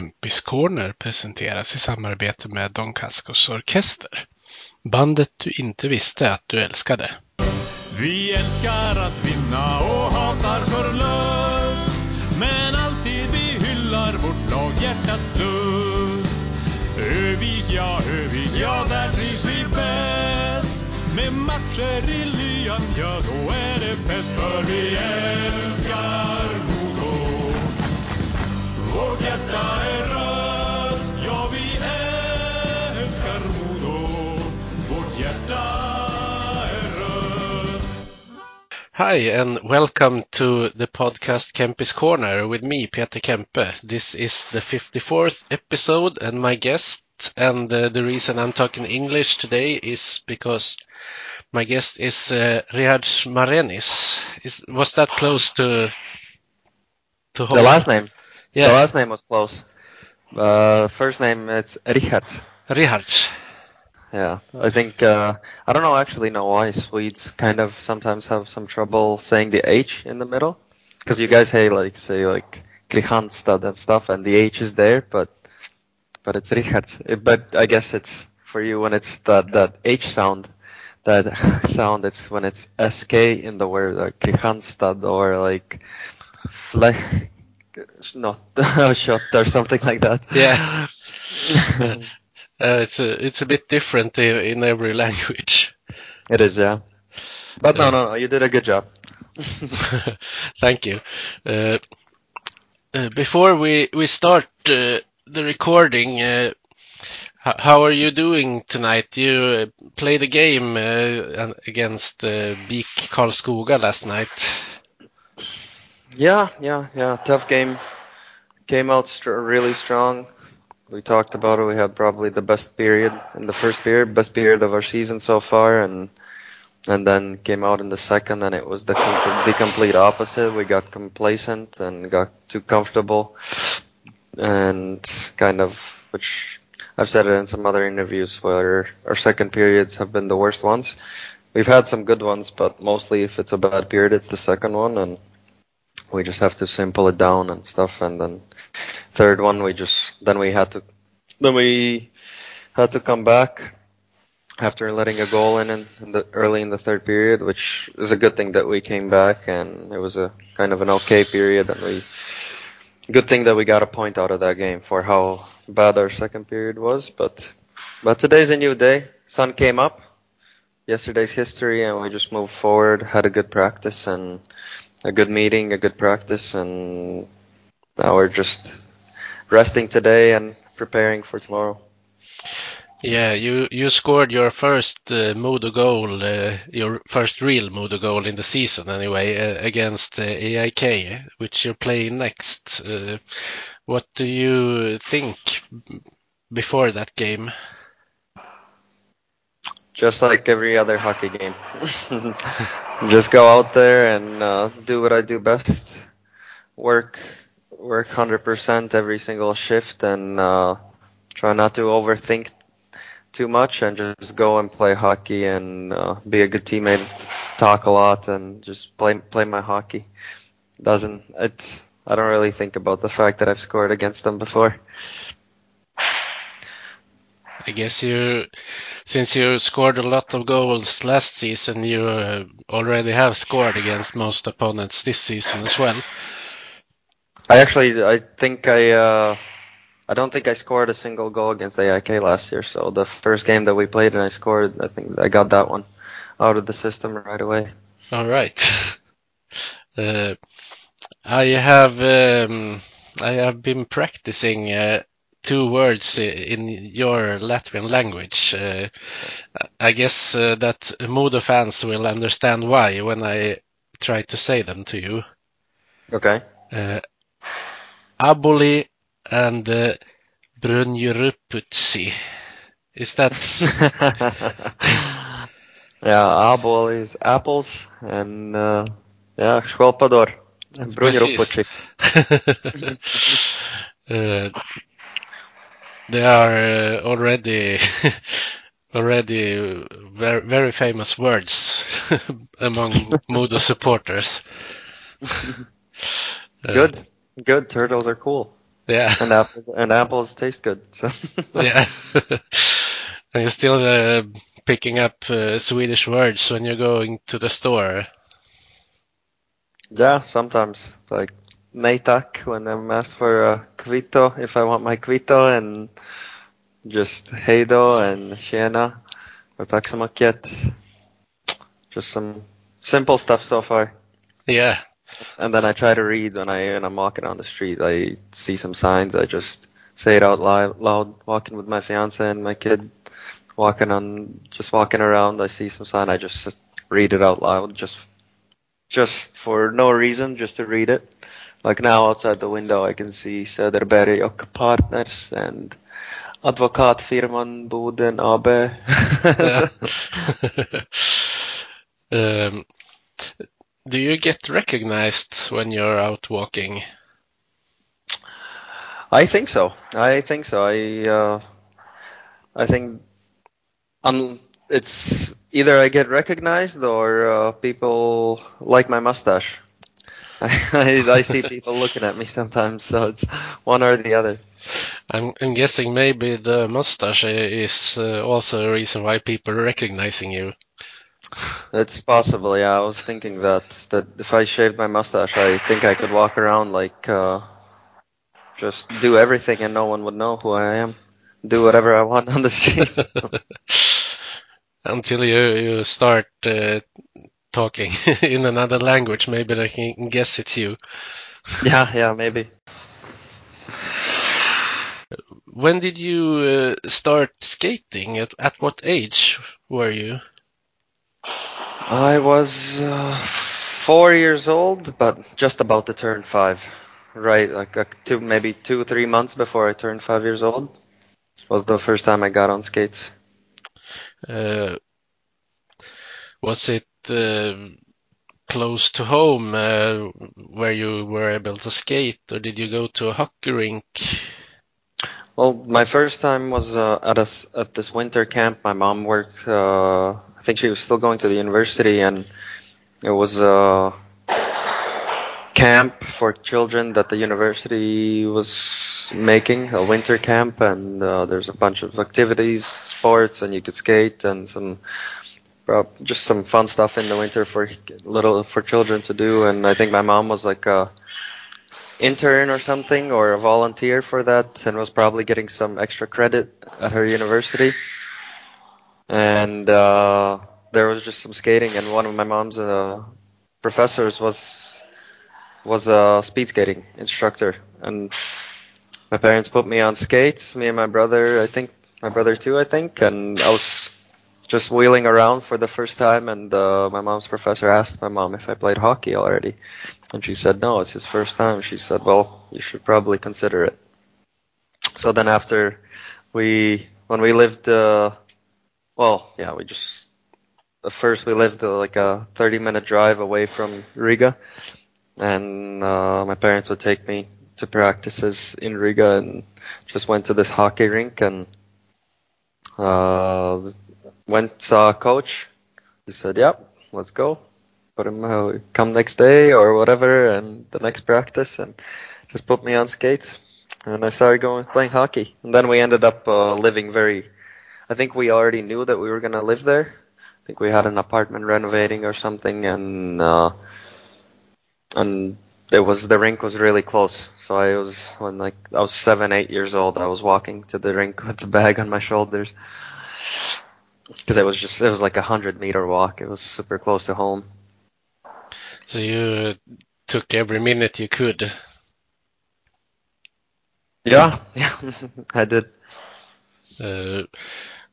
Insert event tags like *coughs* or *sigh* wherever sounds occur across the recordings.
Kempis Corner presenteras i samarbete med Don Cascos Orkester. Bandet du inte visste att du älskade. Vi älskar att vinna och hatar förlust Men alltid vi hyllar vårt lag hjärtats lust Övik, ja, Övik, ja, där trivs vi bäst Med matcher i lyan, ja, då är det fett För vi älskar Hi and welcome to the podcast Kempis Corner with me, Peter Kempe. This is the 54th episode and my guest and uh, the reason I'm talking English today is because my guest is uh, Rihard Marenis. Is, was that close to to The last name. Yeah, The last name was close. Uh, first name it's Richard. Rihard. Yeah, I think uh, I don't know actually know why Swedes kind of sometimes have some trouble saying the H in the middle because you guys say like say like Kristianstad and stuff and the H is there but but it's Richard. But I guess it's for you when it's that that H sound that *laughs* sound it's when it's SK in the word like Kristianstad or like Flech not *laughs* shot or something like that. Yeah. *laughs* Uh, it's a it's a bit different in, in every *laughs* language. It is, yeah. But no, no, no, you did a good job. *laughs* Thank you. Uh, uh, before we we start uh, the recording, uh, h- how are you doing tonight? You uh, played a game uh, against uh, BIK Karlskoga last night. Yeah, yeah, yeah. Tough game. Came out str- really strong. We talked about it. We had probably the best period in the first period, best period of our season so far, and and then came out in the second, and it was the the complete opposite. We got complacent and got too comfortable, and kind of which I've said it in some other interviews where our second periods have been the worst ones. We've had some good ones, but mostly if it's a bad period, it's the second one, and we just have to simple it down and stuff and then third one we just then we had to then we had to come back after letting a goal in, in, in the early in the third period which is a good thing that we came back and it was a kind of an okay period and we good thing that we got a point out of that game for how bad our second period was but but today's a new day. Sun came up yesterday's history and we just moved forward had a good practice and a good meeting, a good practice, and now we're just resting today and preparing for tomorrow. Yeah, you you scored your first uh, Modo goal, uh, your first real Modo goal in the season anyway, uh, against uh, AIK, which you're playing next. Uh, what do you think before that game? Just like every other hockey game. *laughs* just go out there and uh, do what I do best. Work, work 100% every single shift, and uh, try not to overthink too much, and just go and play hockey and uh, be a good teammate. Talk a lot and just play play my hockey. Doesn't it's I don't really think about the fact that I've scored against them before. I guess you, since you scored a lot of goals last season, you uh, already have scored against most opponents this season as well. I actually, I think I, uh, I don't think I scored a single goal against AIK last year. So the first game that we played and I scored, I think I got that one out of the system right away. All right. *laughs* Uh, I have um, I have been practicing uh, two words in your Latvian language. Uh, I guess uh, that Modo fans will understand why when I try to say them to you. Okay. Uh, Aboli and uh, Brunjuruputsi. Is that *laughs* yeah, Aboli is apples and uh, yeah, Schwalpador. Brunjrupochik. *laughs* uh, they are uh, already *laughs* already very very famous words among Modo supporters. Uh, Good. Turtles are cool. Yeah. *laughs* and apples and apples taste good. So *laughs* yeah. *laughs* and you're still uh, picking up uh, Swedish words when you're going to the store. yeah, sometimes like nej when I'm asked for a kvitto if I want my kvitto and just "hejdå" and tjena or tack så mycket. Just some simple stuff so far. Yeah. And then I try to read when I when I'm walking on the street. I see some signs. I just say it out loud, loud walking with my fiance and my kid, walking on, just walking around. I see some sign. I just read it out loud, just just for no reason, just to read it. Like now outside the window, I can see Söderberg och Partners and Advokatfirman Boden AB. *laughs* *laughs* Um, do you get recognized when you're out walking? I think so. I think so. I uh, I think um, it's either I get recognized or uh, people like my mustache. *laughs* I, I see people looking at me sometimes, so it's one or the other. I'm, I'm guessing maybe the mustache is uh, also a reason why people are recognizing you. *laughs* It's possible. Yeah, I was thinking that that if I shaved my mustache, I think I could walk around like uh, just do everything and no one would know who I am. Do whatever I want on the street. *laughs* Until you, you start uh, talking *laughs* in another language, maybe they can guess it's you. *laughs* yeah, yeah, maybe. When did you uh, start skating? At, at what age were you? I was uh, four years old, but just about to turn five. Right, like uh, two, maybe two, three months before I turned five years old was the first time I got on skates. Uh, was it uh, close to home uh, where you were able to skate, or did you go to a hockey rink? Well, my first time was uh, at a at this winter camp. My mom worked. Uh, I think she was still going to the university, and it was a camp for children that the university was making, a winter camp, and uh, there's a bunch of activities, sports, and you could skate and some prob- just some fun stuff in the winter for little for children to do. And I think my mom was like a intern or something or a volunteer for that and was probably getting some extra credit at her university. And uh, there was just some skating, and one of my mom's uh, professors was was a speed skating instructor, and my parents put me on skates. Me and my brother, I think my brother too, I think, and I was just wheeling around for the first time. And uh, my mom's professor asked my mom if I played hockey already, and she said no, it's his first time. She said, well, you should probably consider it. So then after we, when we lived, uh, well, yeah, we just at first we lived uh, like a 30 minute drive away from Riga and uh, my parents would take me to practices in Riga and just went to this hockey rink and uh, went saw a coach. He said, "Yep, let's go." Put him uh, come next day or whatever, and the next practice, and just put me on skates, and I started going playing hockey. And then we ended up uh, living very. I think we already knew that we were gonna live there. I think we had an apartment renovating or something, and uh, and it was the rink was really close. So I was when like I was seven, eight years old. I was walking to the rink *laughs* with the bag on my shoulders because it was just it was like a hundred meter walk. It was super close to home. So you took every minute you could. Yeah, *laughs* yeah, I did. Uh,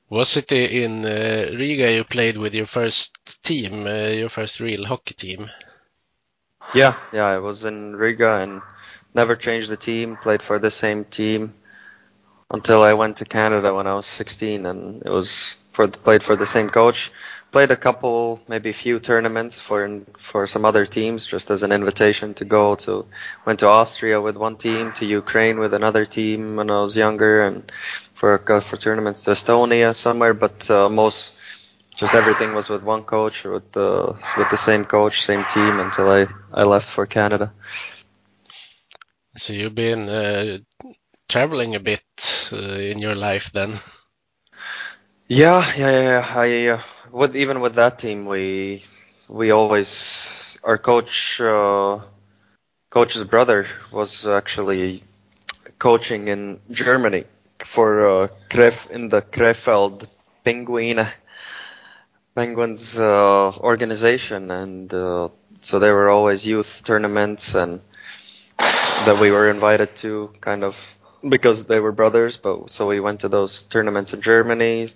was it in uh, Riga you played with your first team, uh, your first real hockey team? Yeah, yeah. I was in Riga and never changed the team. Played for the same team until I went to Canada when I was 16, and it was for played for the same coach. Played a couple, maybe a few tournaments for for some other teams, just as an invitation to go to. Went to Austria with one team, to Ukraine with another team when I was younger, and for for tournaments to Estonia somewhere. But uh, most just everything was with one coach, with the with the same coach, same team until I I left for Canada. So you've been uh, traveling a bit uh, in your life then. Yeah, yeah, yeah. I uh, with even with that team, we we always our coach uh, coach's brother was actually coaching in Germany for uh, Kref in the Krefeld Penguin Penguins uh, organization, and uh, so there were always youth tournaments and that we were invited to, kind of because they were brothers. But so we went to those tournaments in Germany,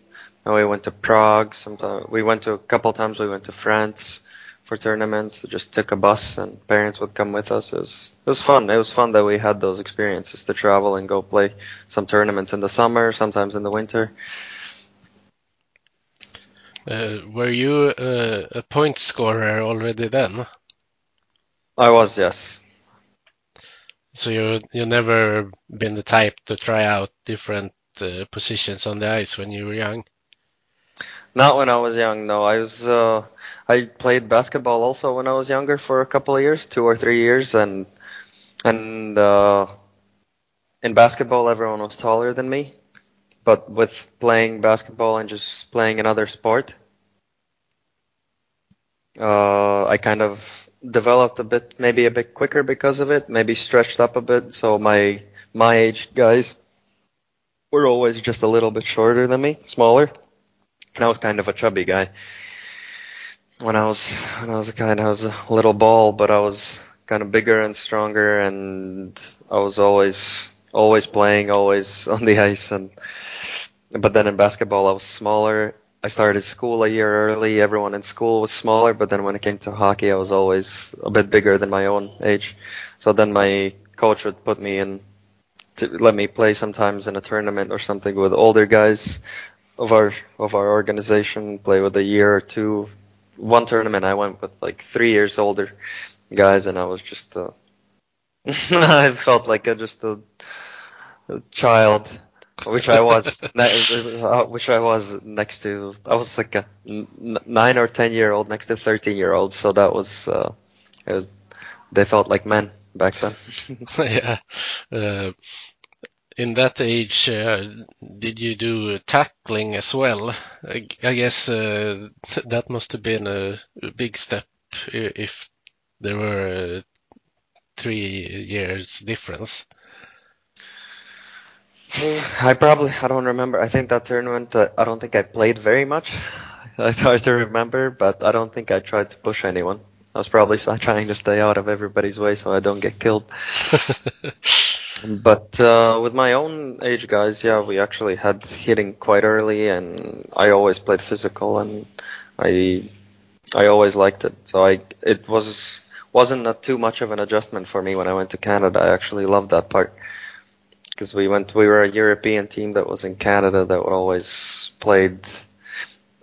and we went to Prague. Sometimes we went to a couple times. We went to France for tournaments. We just took a bus, and parents would come with us. It was it was fun. It was fun that we had those experiences to travel and go play some tournaments in the summer, sometimes in the winter. Uh, were you uh, a point scorer already then? I was, yes. So you you never been the type to try out different uh, positions on the ice when you were young? Not when I was young. No, I was. Uh, I played basketball also when I was younger for a couple of years, two or three years, and and uh, in basketball everyone was taller than me, but with playing basketball and just playing another sport, uh, I kind of developed a bit, maybe a bit quicker because of it, maybe stretched up a bit. So my my age guys were always just a little bit shorter than me, smaller. And I was kind of a chubby guy. When I was when I was a kind I was a little ball, but I was kind of bigger and stronger, and I was always always playing, always *laughs* on the ice. And but then in basketball, I was smaller. I started school a year early. Everyone in school was smaller, but then when it came to hockey, I was always a bit bigger than my own age. So then my coach would put me in to let me play sometimes in a tournament or something with older guys of our of our organization. Play with a year or two. One tournament I went with like three years older guys, and I was just uh, *laughs* I felt like a, just a, a child which I was, *laughs* uh, which I was next to. I was like a nine or ten year old next to thirteen year olds, so that was, uh, it was, they felt like men back then. *laughs* yeah. Uh, in that age, uh, did you do tackling as well? I, I guess uh, *laughs* that must have been a, a, big step if there were uh, three years difference. *sighs* I probably I don't remember. I think that tournament uh, I don't think I played very much. *laughs* I hard to remember, but I don't think I tried to push anyone. I was probably trying to stay out of everybody's way so I don't get killed. *laughs* but uh, with my own age guys, yeah, we actually had hitting quite early, and I always played physical, and I I always liked it. So I it was wasn't too much of an adjustment for me when I went to Canada. I actually loved that part because we went we were a European team that was in Canada that always played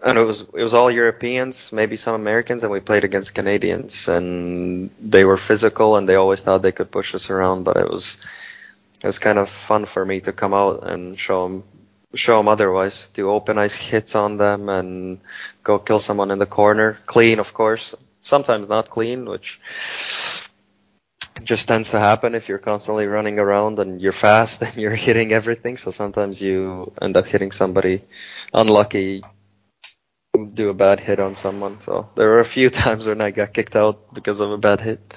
and it was it was all Europeans, maybe some Americans, and we played against Canadians, and they were physical, and they always thought they could push us around, but it was it was kind of fun for me to come out and show them show them otherwise, do open ice hits on them, and go kill someone in the corner, clean, of course, sometimes not clean, which just tends to happen if you're constantly running around and you're fast *laughs* and you're hitting everything. So sometimes you end up hitting somebody unlucky, do a bad hit on someone. So there were a few *laughs* times when I got kicked out because of a bad hit.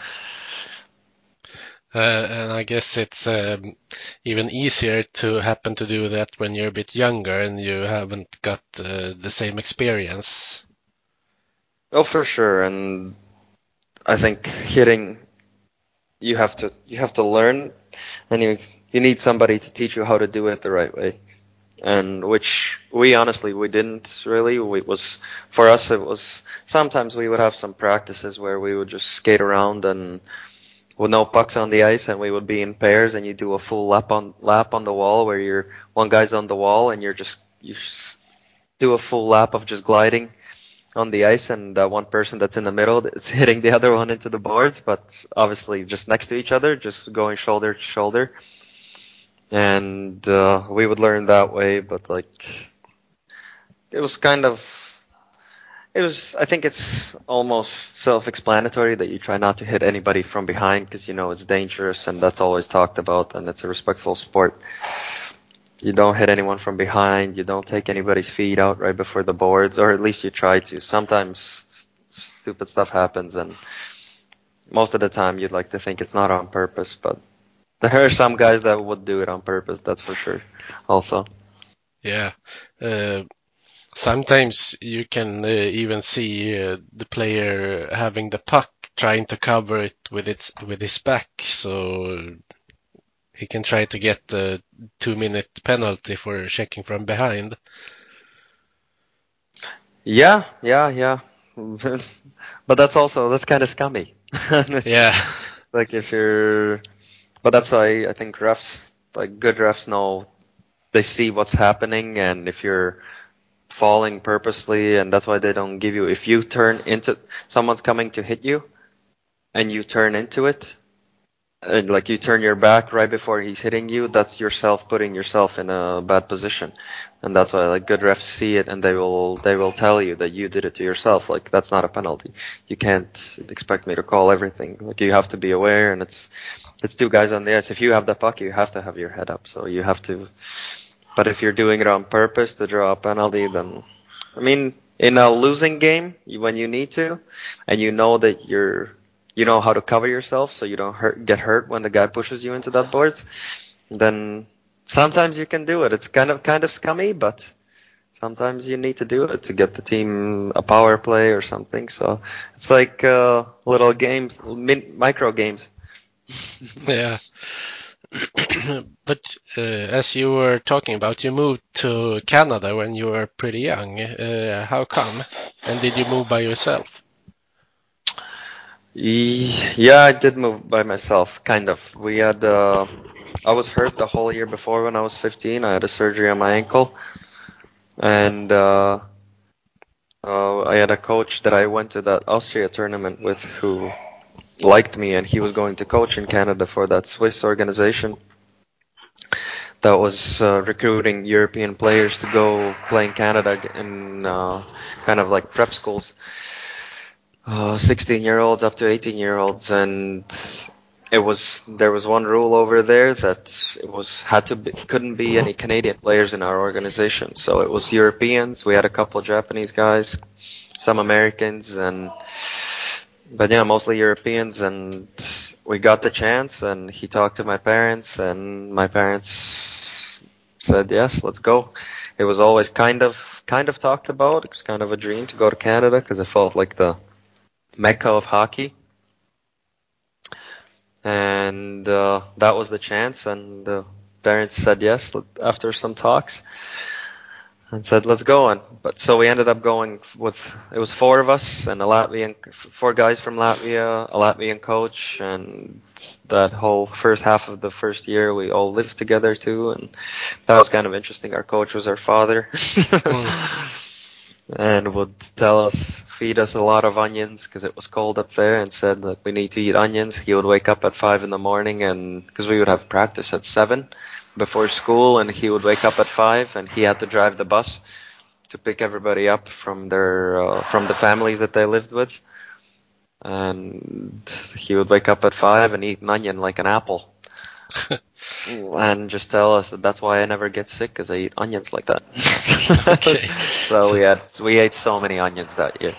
Uh, and I guess it's um, even easier to happen to do that when you're a bit younger and you haven't got uh, the same experience. Oh, for sure. And I think hitting you have to you have to learn, and you you need somebody to teach you how to do it the right way, and which we honestly we didn't really. We was for us it was sometimes we would have some practices where we would just skate around and with no pucks on the ice, and we would be in pairs, and you do a full lap on lap on the wall where you're one guy's on the wall and you're just you do a full lap of just gliding on the ice and uh, one person that's in the middle *laughs* is hitting the other one into the boards, but obviously just next to each other, just going shoulder to shoulder. And uh, we would learn that way, but like it was kind of It was. I think it's almost self-explanatory that you try not to hit anybody from behind because you know it's dangerous and that's always talked about and it's a respectful sport. You don't hit anyone from behind. You don't take anybody's feet out right before the boards, or at least you try to. Sometimes stupid stuff happens, and most of the time you'd like to think it's not on purpose, but there are some guys that would do it on purpose. That's for sure. Also. Yeah. Uh, sometimes you can uh, even see uh, the player having the puck trying to cover it with its with his back, so he can try to get the two minute penalty for checking from behind. Yeah, yeah, yeah. *laughs* but that's also that's kind of scummy. *laughs* yeah. *laughs* Like if you're, but that's why I think refs, like good refs, know they see what's happening, and if you're falling purposely, and that's why they don't give you. If you turn into someone's coming to hit you, and you turn into it, and like you turn your back right before he's hitting you, that's yourself putting yourself in a bad position, and that's why like good refs see it and they will they will tell you that you did it to yourself. Like that's not a penalty. You can't expect me to call everything. Like you have to be aware, and it's it's two guys on the ice. If you have the puck, you have to have your head up. So you have to but if you're doing it on purpose to draw a penalty, then I mean, in a losing game, when you need to, and you know that you're you know how to cover yourself so you don't hurt, get hurt when the guy pushes you into that board, then sometimes you can do it. It's kind of kind of scummy, but sometimes you need to do it to get the team a power play or something. So it's like uh, little games, min- micro games. *laughs* yeah. *clears throat* but uh, as you were talking about, you moved to Canada when you were pretty young. Uh, how come? And did you move by yourself? Yeah, I did move by myself, kind of. We had, uh, I was hurt the whole year before when I was 15. I had a surgery on my ankle, and uh, uh, I had a coach that I went to that Austria tournament with who liked me, and he was going to coach in Canada for that Swiss organization that was uh, recruiting European players to go play in Canada in uh, kind of like prep schools, uh, 16 year olds up to 18 year olds, and it was there was one rule over there that it was had to be, couldn't be any Canadian players in our organization, so it was Europeans. We had a couple Japanese guys, some Americans, and but yeah, mostly Europeans, and we got the chance, and he talked to my parents, and my parents said yes, let's go. It was always kind of kind of talked about. It was kind of a dream to go to Canada because it felt like the mecca of hockey, and uh, that was the chance, and the parents said yes after some talks and said, "Let's go." And but so we ended up going with it was four of us and a Latvian, four guys from Latvia, a Latvian coach, and that whole first half of the first year we all lived together too, and that was kind of interesting. Our coach was our father. *laughs* and would tell us, feed us a lot of onions because it was cold up there, and said that we need to eat onions. He would wake up at five in the morning, and because we would have practice at seven, before school, and he would wake up at five, and he had to drive the bus to pick everybody up from their uh, from the families that they lived with. And he would wake up at five and eat an onion like an apple, *laughs* and just tell us that that's why I never get sick because I eat onions like that. *laughs* okay. *laughs* so we had we ate so many onions that year.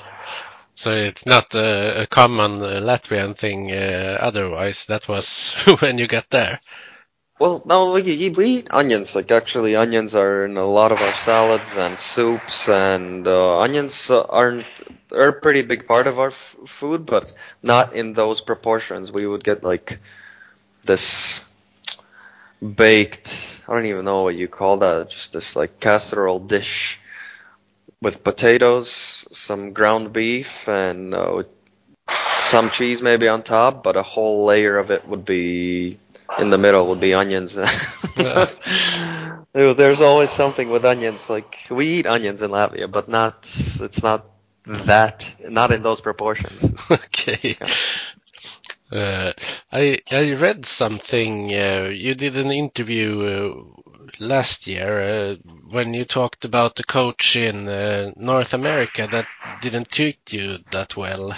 So it's not a, a common uh, Latvian thing. Uh, otherwise, that was when you got there. Well, no, we, we eat onions. Like actually, onions are in a lot of our salads and soups, and uh, onions aren't are a pretty big part of our f- food, but not in those proportions. We would get like this baked. I don't even know what you call that. Just this like casserole dish with potatoes, some ground beef, and uh, some cheese maybe on top. But a whole layer of it would be in the middle would be onions. *laughs* was, there's always something with onions. Like we eat onions in Latvia, but not it's not that not in those proportions. *laughs* okay. Uh, I I read something. Uh, you did an interview uh, last year uh, when you talked about the coach in uh, North America that didn't treat you that well.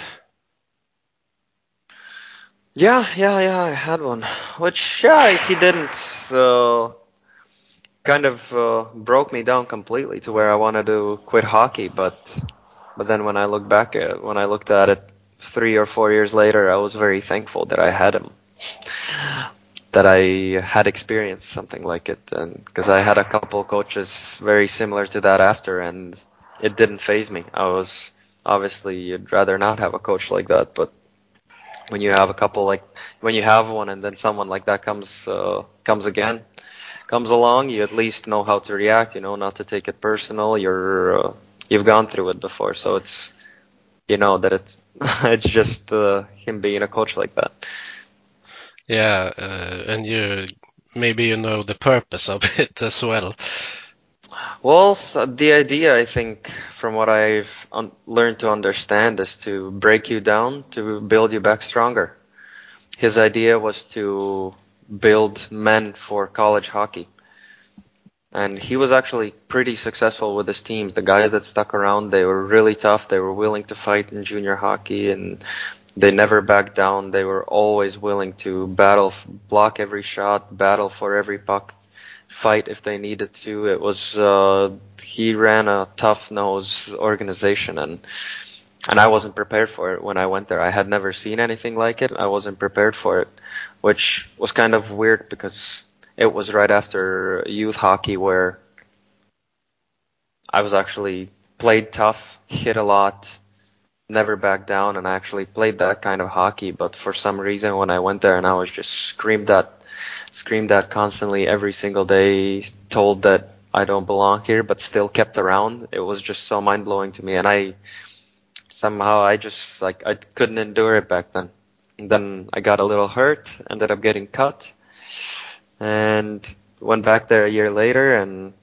Yeah, yeah, yeah. I had one, which yeah, he didn't. So kind of uh, broke me down completely to where I wanted to quit hockey. But but then when I look back at when I looked at it three or four years later, I was very thankful that I had him, that I had experienced something like it, and because I had a couple coaches very similar to that after, and it didn't phase me. I was obviously you'd rather not have a coach like that, but when you have a couple like when you have one and then someone like that comes uh, comes again comes along you at least know how to react you know not to take it personal. You're uh, you've gone through it before. So it's you know that it's *laughs* it's just uh, him being a coach like that Yeah, uh, and you maybe you know the purpose of *laughs* it as well. Well, the idea, I think, from what I've un- learned to understand, is to break you down to build you back stronger. His idea was to build men for college hockey. And he was actually pretty successful with his teams. The guys that stuck around, they were really tough. They were willing to fight in junior hockey and they never backed down. They were always willing to battle, block every shot, battle for every puck fight if they needed to. It was uh, he ran a tough nose organization and and I wasn't prepared for it when I went there. I had never seen anything like it. I wasn't prepared for it, which was kind of weird because it was right after youth hockey where I was actually played tough, hit a lot, never backed down, and I actually played that kind of hockey. But for some reason, when I went there and I was just screamed at screamed at constantly every single day, told that I don't belong here, but still kept around. It was just so mind blowing to me, and I somehow I just like I couldn't endure it back then. And then I got a little hurt, ended up getting cut, and went back there a year later and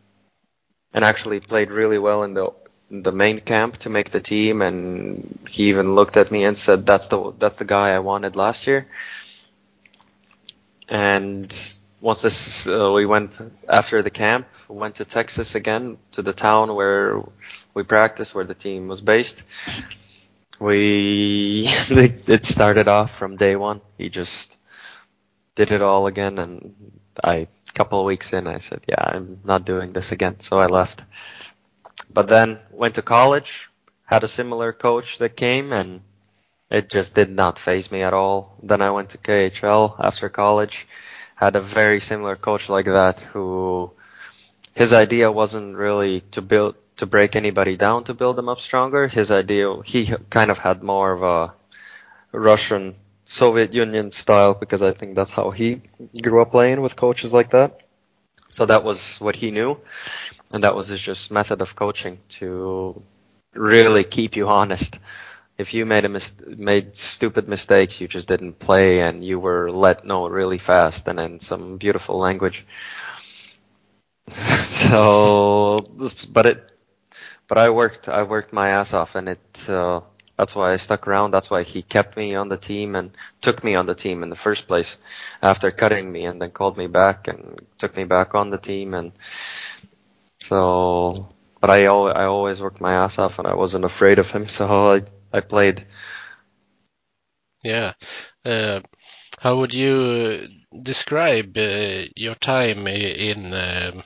and actually played really well in the in the main camp to make the team. And he even looked at me and said, "That's the that's the guy I wanted last year." And once this, uh, we went after the camp, went to Texas again, to the town where we practiced, where the team was based. We, *laughs* it started off from day one. He just did it all again, and I, a couple of weeks in, I said, yeah, I'm not doing this again, so I left. But then went to college, had a similar coach that came, and it just did not phase me at all. Then I went to KHL after college, had a very similar coach like that who his idea wasn't really to build to break anybody down to build them up stronger. His idea he kind of had more of a Russian Soviet Union style because I think that's how he grew up playing with coaches like that. So that was what he knew, and that was his just method of coaching to really keep you honest if you made a mis- made stupid mistakes, you just didn't play and you were let know really fast and in some beautiful language. *laughs* so, but it, but I worked, I worked my ass off and it, uh, that's why I stuck around. That's why he kept me on the team and took me on the team in the first place after cutting me and then called me back and took me back on the team. And so, but I, I always worked my ass off and I wasn't afraid of him. *laughs* So I, I played. Yeah. Uh, how would you describe uh, your time in uh,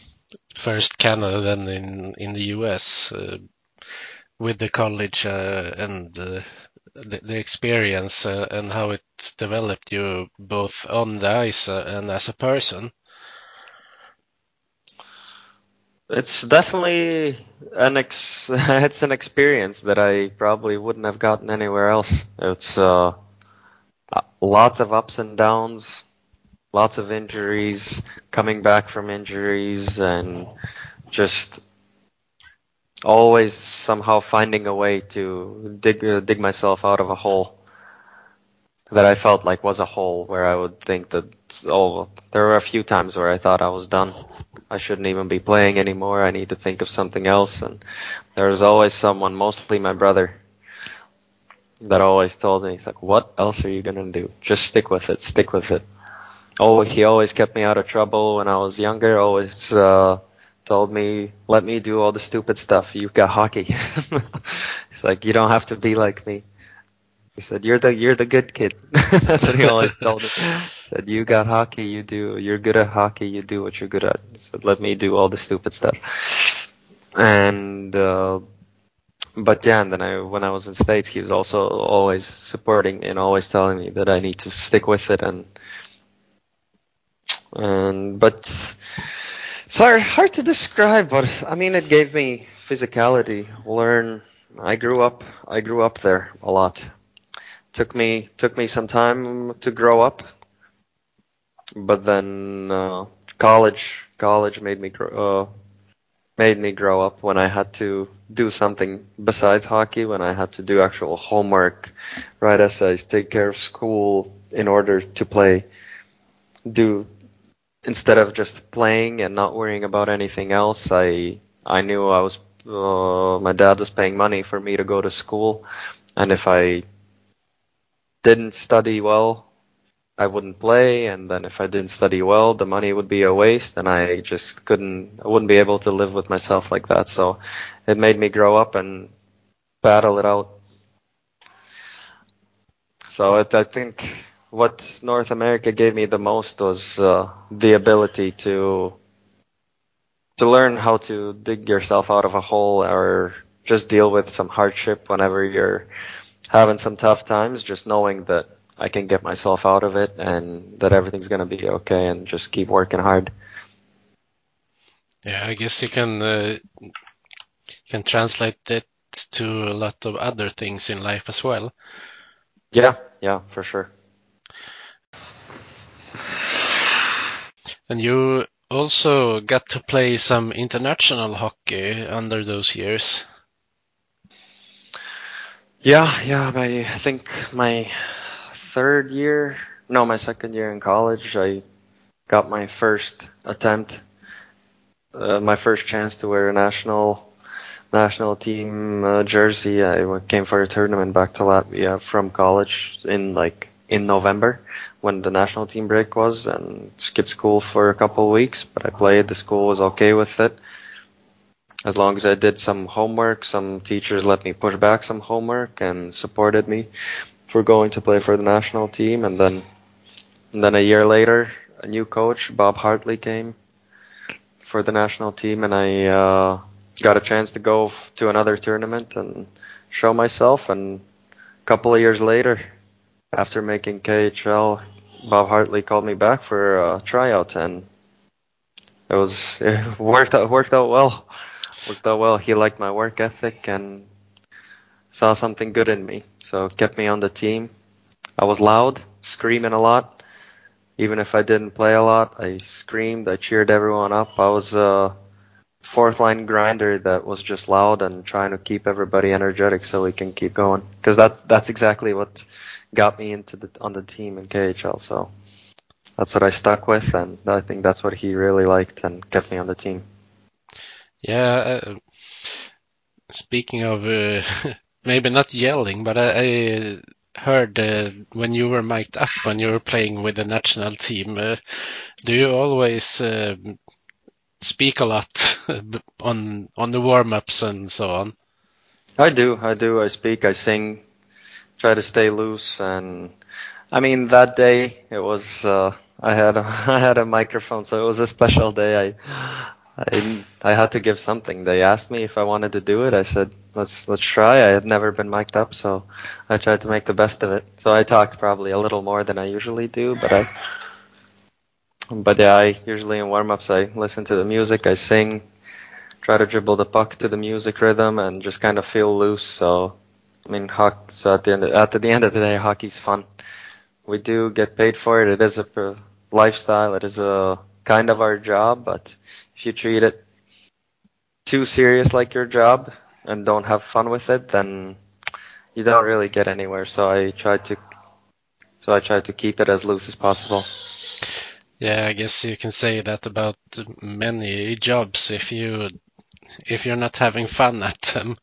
first Canada, then in in the US, uh, with the college uh, and uh, the, the, experience and how it developed you both on the ice and as a person? It's definitely an ex- *laughs* it's an experience that I probably wouldn't have gotten anywhere else. It's uh, lots of ups and downs, lots of injuries, coming back from injuries, and just always somehow finding a way to dig uh, dig myself out of a hole that I felt like was a hole where I would think that oh there were a few times where I thought I was done I shouldn't even be playing anymore. I need to think of something else. And there was always someone, mostly my brother, that always told me, he's like, what else are you to do? Just stick with it. Stick with it. oh, he always kept me out of trouble when I was younger. Always uh, told me, "Let me do all the stupid stuff. You've got hockey." *laughs* He's like, "You don't have to be like me." He said, "You're the you're the good kid." *laughs* That's what he always told me. He said, "You got hockey. You do. You're good at hockey. You do what you're good at." He said, "Let me do all the stupid stuff." And uh, but yeah, and then I when I was in states, he was also always supporting me and always telling me that I need to stick with it and and but it's hard hard to describe. But I mean, it gave me physicality. Learn. I grew up. I grew up there a lot. Took me took me some time to grow up, but then uh, college college made me grow, uh, made me grow up when I had to do something besides hockey, when I had to do actual homework, write essays, take care of school in order to play, do instead of just playing and not worrying about anything else. I I knew I was uh, my dad was paying money for me to go to school, and if I didn't study well I wouldn't play, and then if I didn't study well, the money would be a waste, and I just couldn't, I wouldn't be able to live with myself like that. So it made me grow up and battle it out. So it, I think what North America gave me the most was uh, the ability to to learn how to dig yourself out of a hole or just deal with some hardship whenever you're having some tough times. Just knowing that I can get myself out of it and that everything's going to be okay and just keep working hard. Yeah, I guess you can uh, can translate that to a lot of other things in life as well. Yeah, yeah, for sure. And you also got to play some international hockey under those years. Yeah, yeah, I think my third year, no, my second year in college, I got my first attempt, uh, my first chance to wear a national national team uh, jersey. I came for a tournament back to Latvia from college in like in November when the national team break was, and skipped school for a couple of weeks. But I played. The school was okay with it. As long as I did some homework, some teachers let me push back some homework and supported me for going to play for the national team, and then and then a year later, a new coach, Bob Hartley, came for the national team, and I uh, got a chance to go to another tournament and show myself. And a couple of years later, after making KHL, Bob Hartley called me back for a tryout, and it was *laughs* it worked out worked out well. Worked out well. He liked my work ethic and saw something good in me, so kept me on the team. I was loud, screaming a lot. Even if I didn't play a lot, I screamed, I cheered everyone up. I was a fourth line grinder that was just loud and trying to keep everybody energetic so we can keep going. Because that's that's exactly what got me into the on the team in KHL. So that's what I stuck with, and I think that's what he really liked and kept me on the team. Yeah. Uh, speaking of uh, *laughs* maybe not yelling, but I, I heard uh, when you were mic'd up when you were playing with the national team, uh, do you always uh, speak a lot *laughs* on on the warm ups and so on? I do, I do. I speak, I sing, try to stay loose, and I mean that day it was. Uh, I had a, *laughs* I had a microphone, so it was a special day. I I I had to give something. They asked me if I wanted to do it. I said, "Let's let's try." I had never been mic'd up, so I tried to make the best of it. So I talked probably a little more than I usually do, but I but yeah, I usually in warm-ups I listen to the music, I sing, try to dribble the puck to the music rhythm and just kind of feel loose. So I mean, hockey, so at the end of, at the end of the day, hockey's fun. We do get paid for it. It is a lifestyle. It is a kind of our job, but if you treat it too serious like your job and don't have fun with it, then you don't really get anywhere. So I try to so I try to keep it as loose as possible. Yeah, I guess you can say that about many jobs if you if you're not having fun at them.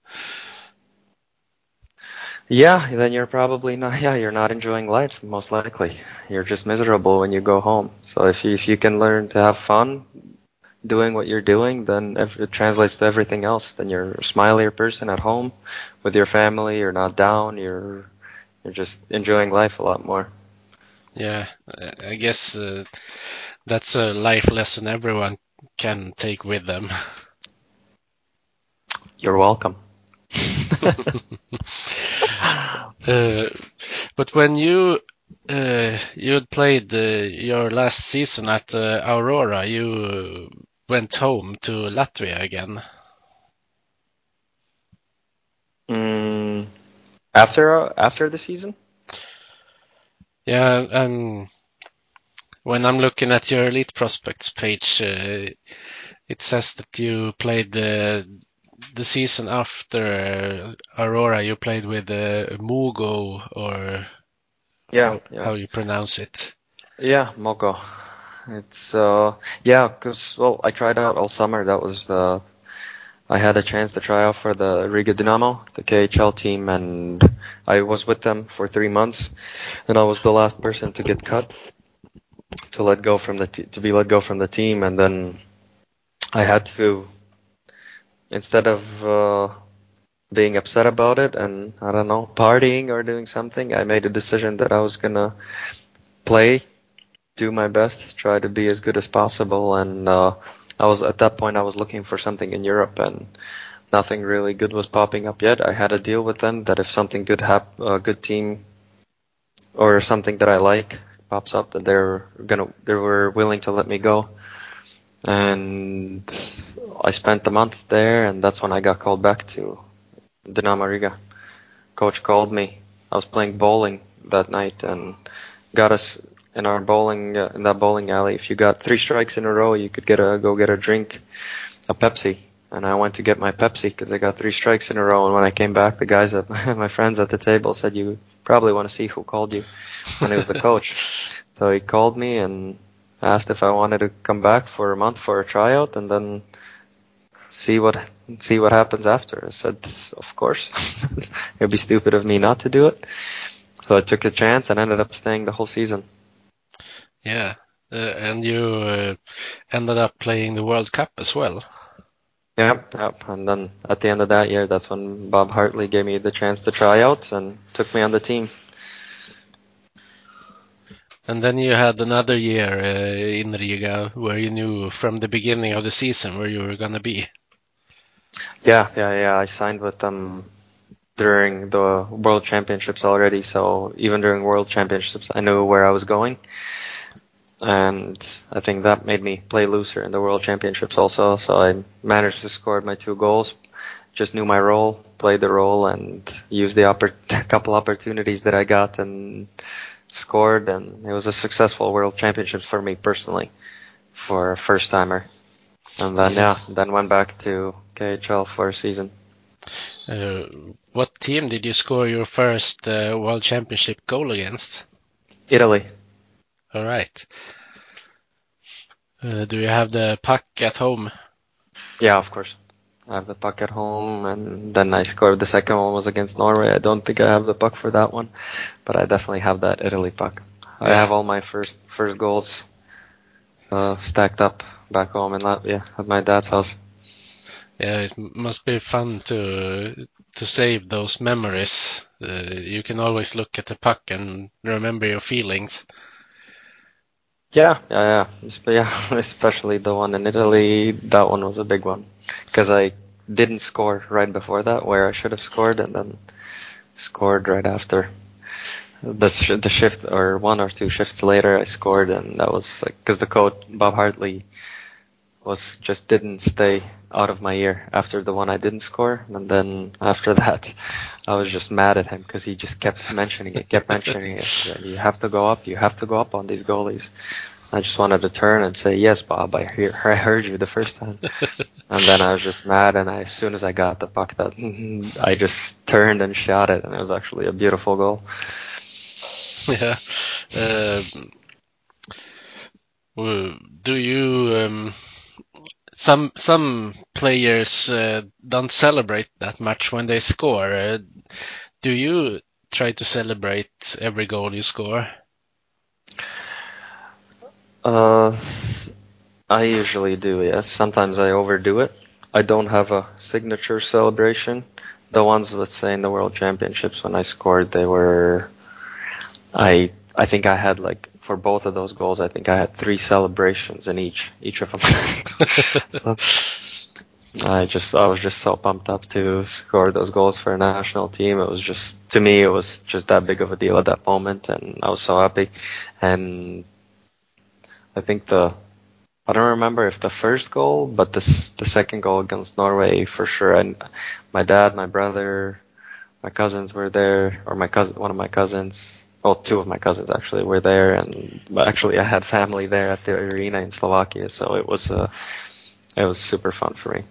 Yeah, then you're probably not. *laughs* Yeah, you're not enjoying life. Most likely, you're just miserable when you go home. So if you if you can learn to have fun doing what you're doing, then it translates to everything else. Then you're a smilier person at home with your family. You're not down. You're you're just enjoying life a lot more. Yeah, I guess uh, that's a life lesson everyone can take with them. You're welcome. *laughs* uh, but when you uh, you had played uh, your last season at uh, Aurora, you went home to Latvia again. Mm, after after the season? Yeah, um, when I'm looking at your elite prospects page, uh, it says that you played the the season after Aurora. You played with uh, Mugo, or Yeah, how, yeah. how you pronounce it. Yeah, Mogo. It's uh yeah, because well, I tried out all summer. That was the I had a chance to try out for the Riga Dinamo, the KHL team, and I was with them for three months, and I was the last person to get cut, to let go from the t- to be let go from the team, and then I had to instead of uh, being upset about it and I don't know partying or doing something, I made a decision that I was gonna play, do my best, try to be as good as possible, and uh, I was at that point I was looking for something in Europe and nothing really good was popping up yet. I had a deal with them that if something good hap- a good team or something that I like pops up, that they're gonna they were willing to let me go. And I spent a month there, and that's when I got called back to Dinamo Riga. Coach called me. I was playing bowling that night and got us in our bowling uh, in that bowling alley. If you got three strikes in a row, you could get a go get a drink, a Pepsi. And I went to get my Pepsi because I got three strikes in a row. And when I came back, the guys at *laughs* my friends at the table said, "You probably want to see who called you." And it was the coach. *laughs* So he called me and asked if I wanted to come back for a month for a tryout, and then see what see what happens after. I said, of course. *laughs* It'd be stupid of me not to do it. So I took a chance and ended up staying the whole season. Yeah, uh, and you uh, ended up playing the World Cup as well. Yep, yep. And then at the end of that year, that's when Bob Hartley gave me the chance to try out and took me on the team. And then you had another year uh, in Riga where you knew from the beginning of the season where you were going to be. Yeah, yeah, yeah. I signed with them during the World Championships already, so even during World Championships, I knew where I was going. And I think that made me play looser in the World Championships also. So I managed to score my two goals, just knew my role, played the role, and used the oppor- *laughs* couple opportunities that I got and scored. And it was a successful World Championships for me personally, for a first timer. And then yeah, then went back to KHL for a season. Uh, what team did you score your first uh, World Championship goal against? Italy. All right. Uh, do you have the puck at home? Yeah, of course. I have the puck at home, and then I scored. The second one was against Norway. I don't think I have the puck for that one, but I definitely have that Italy puck. I have all my first first goals uh, stacked up back home in Latvia at my dad's house. Yeah, it must be fun to to save those memories. Uh, you can always look at the puck and remember your feelings. Yeah, yeah, yeah. *laughs* Especially the one in Italy. That one was a big one because I didn't score right before that, where I should have scored, and then scored right after. The sh- the shift or one or two shifts later, I scored, and that was like because the coach Bob Hartley was just didn't stay out of my ear after the one I didn't score, and then after *laughs* that, I was just mad at him because he just kept mentioning it, kept mentioning it. You have to go up, you have to go up on these goalies. I just wanted to turn and say, "Yes, Bob, I hear, *laughs* I heard you the first time." *laughs* and then I was just mad, and I, as soon as I got the puck, that I just turned and shot it, and it was actually a beautiful goal. yeah. Well, do you? Um, some some players uh, don't celebrate that much when they score. Uh, do you try to celebrate every goal you score? Uh, I usually do, yes. Sometimes I overdo it. I don't have a signature celebration. The ones, let's say, in the World Championships when I scored, they were. I I think I had like for both of those goals, I think I had three celebrations in each each of them. *laughs* so, I just I was just so pumped up to score those goals for a national team. It was just to me it was just that big of a deal at that moment, and I was so happy. And I think the I don't remember if the first goal, but the the second goal against Norway for sure. And my dad, my brother, my cousins were there, or my cousin, one of my cousins. Well, two of my cousins actually were there, and actually I had family there at the arena in Slovakia, so it was uh, it was super fun for me.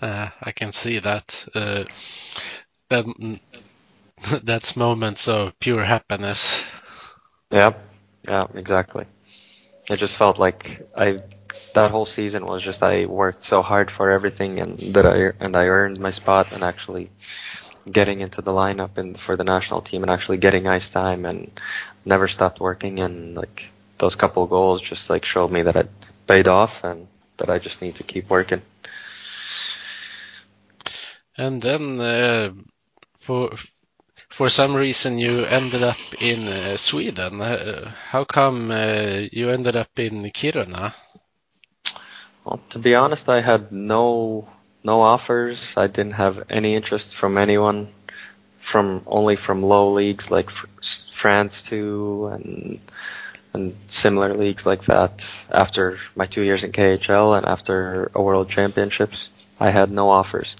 Uh, I can see that. Uh, that *laughs* that's moments of pure happiness. Yeah, yeah, exactly. It just felt like I that whole season was just I worked so hard for everything and that I and I earned my spot and actually getting into the lineup and for the national team and actually getting ice time and never stopped working and like those couple goals just like showed me that it paid off and that I just need to keep working. And then uh, for for some reason you ended up in uh, Sweden. Uh, how come uh, you ended up in Kiruna? Well, to be honest, I had no no offers. I didn't have any interest from anyone, from only from low leagues like France too, and and similar leagues like that. After my two years in KHL and after a World Championships, I had no offers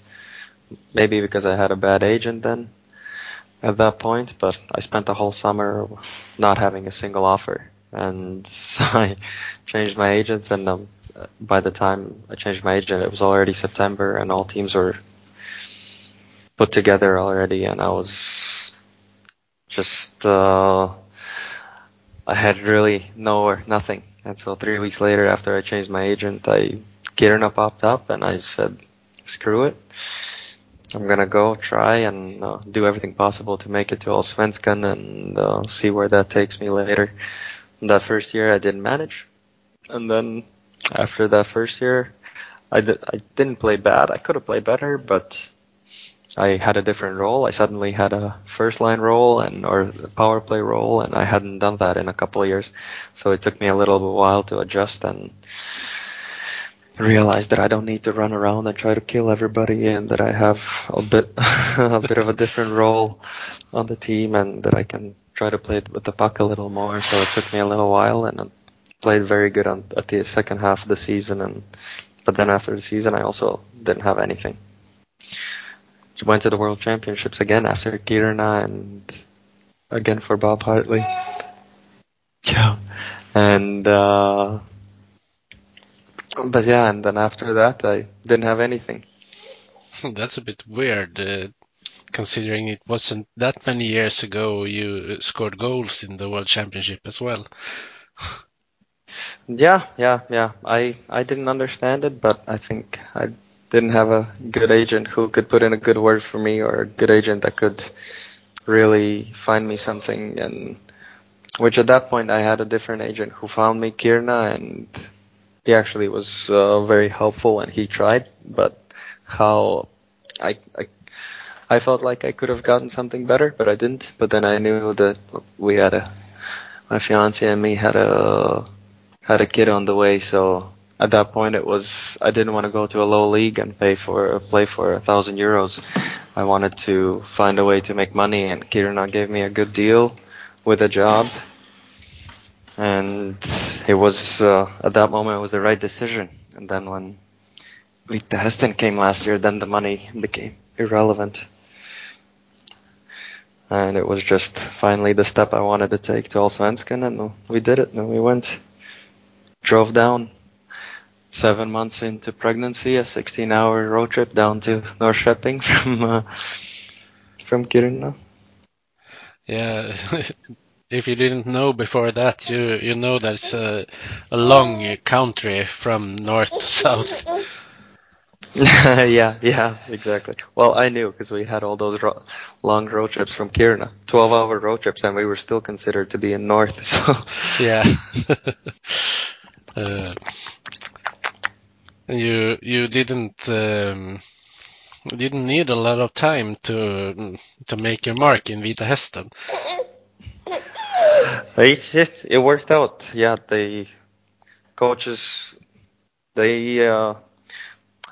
maybe because I had a bad agent then at that point, but I spent the whole summer not having a single offer. And *laughs* so I changed my agents, and um, by the time I changed my agent, it was already September, and all teams were put together already, and I was just uh, I had really no nothing. And so three weeks later, after I changed my agent, I Kiruna popped up, and I said, "Screw it." I'm gonna go try and uh, do everything possible to make it to Allsvenskan and uh, see where that takes me later. That first year I didn't manage, and then after that first year, I, di- I didn't play bad. I could have played better, but I had a different role. I suddenly had a first line role and or a power play role, and I hadn't done that in a couple of years. So it took me a little while to adjust and realize that I don't need to run around and try to kill everybody, and that I have a bit *laughs* a bit of a different role on the team, and that I can try to play with the puck a little more. So it took me a little while, and played very good on, at the second half of the season. And but then after the season, I also didn't have anything. Went to the World Championships again after Kiruna and again for Bob Hartley. *laughs* Yeah, and. Uh, but yeah, and then after that, I didn't have anything. *laughs* That's a bit weird, uh, considering it wasn't that many years ago you scored goals in the World Championship as well. *laughs* yeah, yeah, yeah. I I didn't understand it, but I think I didn't have a good agent who could put in a good word for me, or a good agent that could really find me something. And which at that point I had a different agent who found me Kiruna and he actually was uh, very helpful and he tried, but how I, I I felt like I could have gotten something better, but I didn't. But then I knew that we had a my fiance and me had a had a kid on the way, so at that point it was I didn't want to go to a low league and pay for play for a thousand euros. I wanted to find a way to make money, and Kiruna gave me a good deal with a job and it was uh, at that moment it was the right decision. And then when Vita Hästen came last year, then the money became irrelevant, and it was just finally the step I wanted to take to Allsvenskan, and we did it. And we went, drove down. Seven months into pregnancy, a 16-hour road trip down to Norrköping *laughs* from uh, from Kiruna. Yeah, *laughs* if you didn't know before that, you you know that it's a, a long country from north to south. *laughs* yeah, yeah, exactly. Well, I knew because we had all those ro- long road trips from Kiruna, 12-hour road trips, and we were still considered to be in north. So Yeah. Uh, you you didn't um, didn't need a lot of time to to make your mark in Vita Hästen. it's it, it worked out. Yeah, the coaches, they, uh,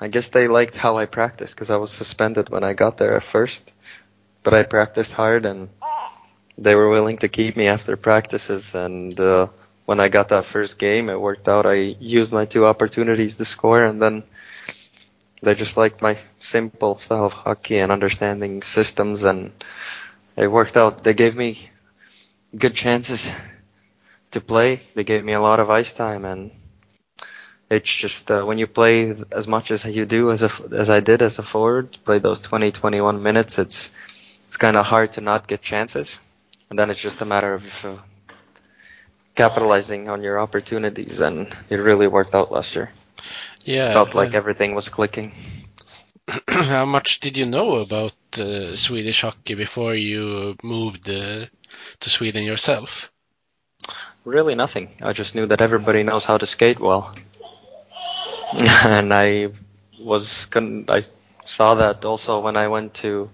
I guess they liked how I practiced because I was suspended when I got there at first, but I practiced hard and they were willing to keep me after practices and. Uh, when I got that first game, it worked out. I used my two opportunities to score, and then they just liked my simple style of hockey and understanding systems, and it worked out. They gave me good chances to play. They gave me a lot of ice time, and it's just uh, when you play as much as you do as a, as I did as a forward, play those 20, 21 minutes. It's it's kind of hard to not get chances, and then it's just a matter of uh, capitalizing on your opportunities, and it really worked out last year. Yeah. Felt like everything was clicking. *clears throat* how much did you know about uh, Swedish hockey before you moved uh, to Sweden yourself? Really nothing. I just knew that everybody knows how to skate well, *laughs* and I was con- I saw that also when I went to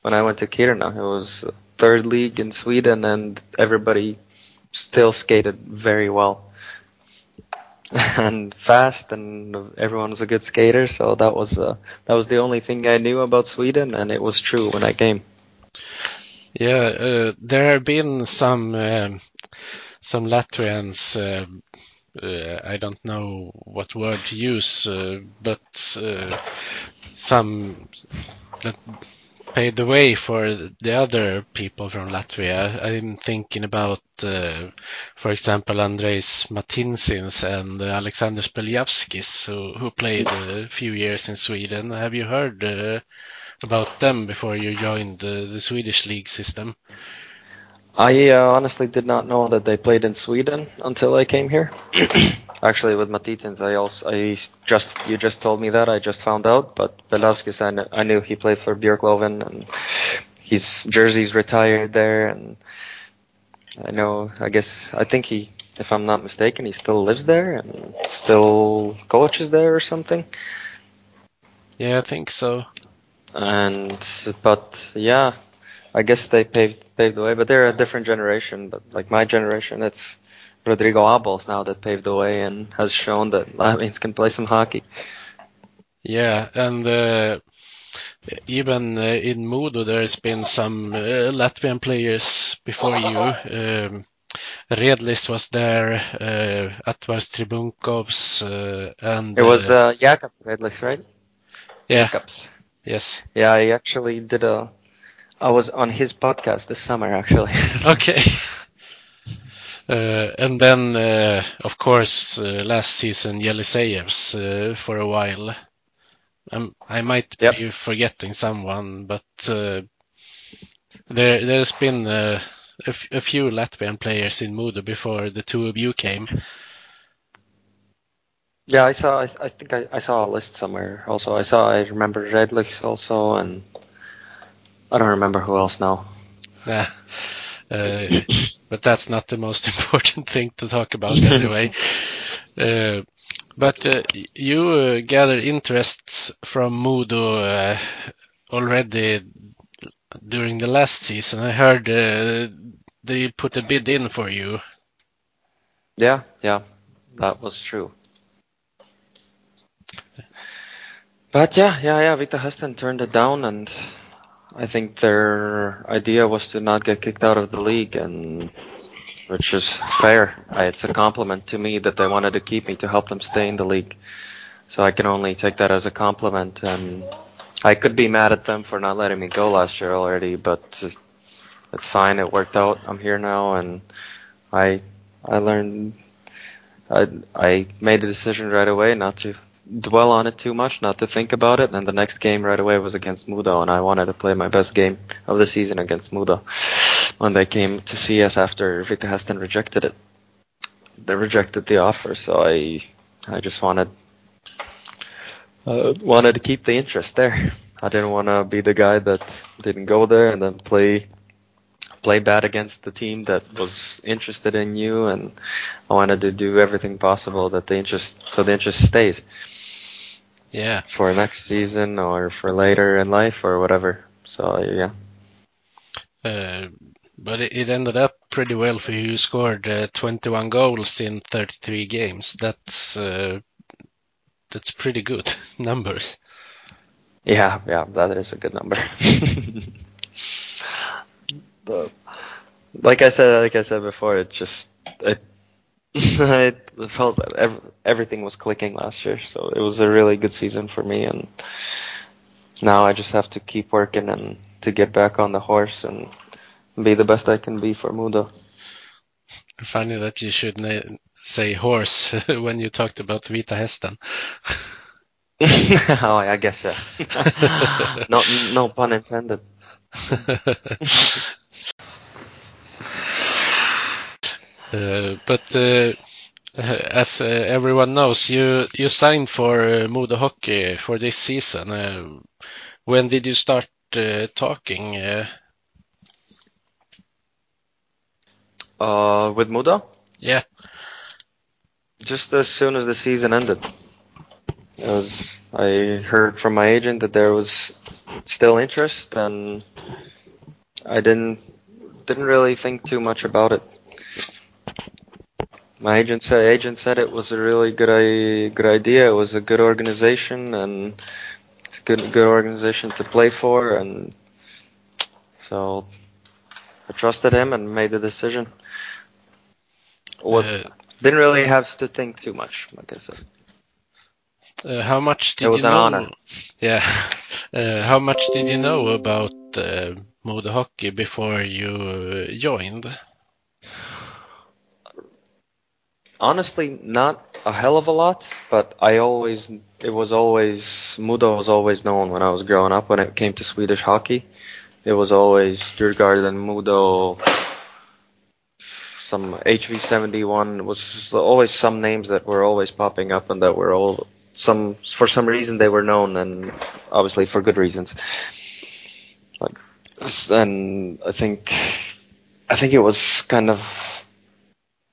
when I went to Kiruna. It was third league in Sweden, and everybody still skated very well *laughs* and fast, and everyone was a good skater. So that was uh, that was the only thing I knew about Sweden, and it was true when I came. Yeah, uh, there have been some um, some Latvians. Uh, uh, I don't know what word to use, uh, but uh, some that paved the way for the other people from Latvia. I'm thinking about, uh, for example, Andres Matinsins and uh, Alexander Belavskis, who, who played a few years in Sweden. Have you heard uh, about them before you joined the, the Swedish league system? I uh, honestly did not know that they played in Sweden until I came here. *clears throat* Actually, with Matitins, I also I just you just told me that I just found out, but Belavskis I, kn- I knew he played for Björklöven and his jersey's retired there, and I know I guess I think he, if I'm not mistaken, he still lives there and still coaches there or something. Yeah, I think so. And but yeah, I guess they paved paved the way, but they're a different generation. But like my generation, it's Rodrigo Abols now that paved the way and has shown that Latvians can play some hockey. Yeah, and uh, even uh, in Modo, there's been some uh, Latvian players before you. Um, Redlich was there, uh, Atvars Tribuncovs, uh, and It was uh, uh, Jakobs Redlich, right? yeah, Jakobs. yes, Yeah, I actually did a. I was on his podcast this summer actually. okay. *laughs* Uh, and then, uh, of course, uh, last season Yeliseyevs uh, for a while. Um, I might Yep. be forgetting someone, but uh, there there's been uh, a, f- a few Latvian players in Modo before the two of you came. yeah, I saw. I, I think I, I saw a list somewhere. Also, I saw. I remember Redlich also, and I don't remember who else now. Yeah. Uh, *coughs* but that's not the most *laughs* important thing to talk about anyway. *laughs* Uh, but uh, you uh, gather interest from Modo uh, already during the last season. I heard uh, they put a bid in for you. Yeah, yeah, that was true. But yeah, yeah, yeah. Vita Hästen turned it down, and I think their idea was to not get kicked out of the league, and which is fair. It's a compliment to me that they wanted to keep me to help them stay in the league. So I can only take that as a compliment, and I could be mad at them for not letting me go last year already, but uh, it's fine. It worked out. I'm here now, and I I learned. I I made a decision right away not to dwell on it too much, not to think about it. And the next game right away was against Modo, and I wanted to play my best game of the season against Modo. When they came to see us after Vita Hästen rejected it, they rejected the offer. So I I just wanted uh, wanted to keep the interest there. I didn't want to be the guy that didn't go there and then play play bad against the team that was interested in you, and I wanted to do everything possible that the interest so the interest stays Yeah. for next season or for later in life or whatever. So yeah, Uh, but it, it ended up pretty well for you. You scored uh, 21 goals in 33 games. That's uh, that's pretty good *laughs* numbers. yeah, yeah, that is a good number. *laughs* but like I said, like I said before, it just it *laughs* I felt that ev- everything was clicking last year, so it was a really good season for me, and now I just have to keep working and to get back on the horse and be the best I can be for Modo. Funny that you should na- say horse *laughs* when you talked about Vita Hästen. *laughs* oh, I guess so. no, no pun intended. Uh, but uh, as uh, everyone knows, you you signed for uh, Modo Hockey for this season. Uh, when did you start uh, talking? Uh, Uh, with Modo, yeah, just as soon as the season ended. It was, I heard from my agent that there was still interest, and I didn't didn't really think too much about it. My agent said agent said it was a really good i- good idea. It was a good organization, and it's a good good organization to play for, and so I trusted him and made the decision. What, uh, didn't really have to think too much, like I said. uh, how much did It was you an know? honor. Yeah, *laughs* uh, how much did you know about uh, Modo Hockey before you uh, joined? Honestly, not a hell of a lot, but I always, it was always, Modo was always known when I was growing up when it came to Swedish hockey. It was always Djurgården, Mudo, some HV71 was always some names that were always popping up and that were all some for some reason they were known and obviously for good reasons. And I think I think it was kind of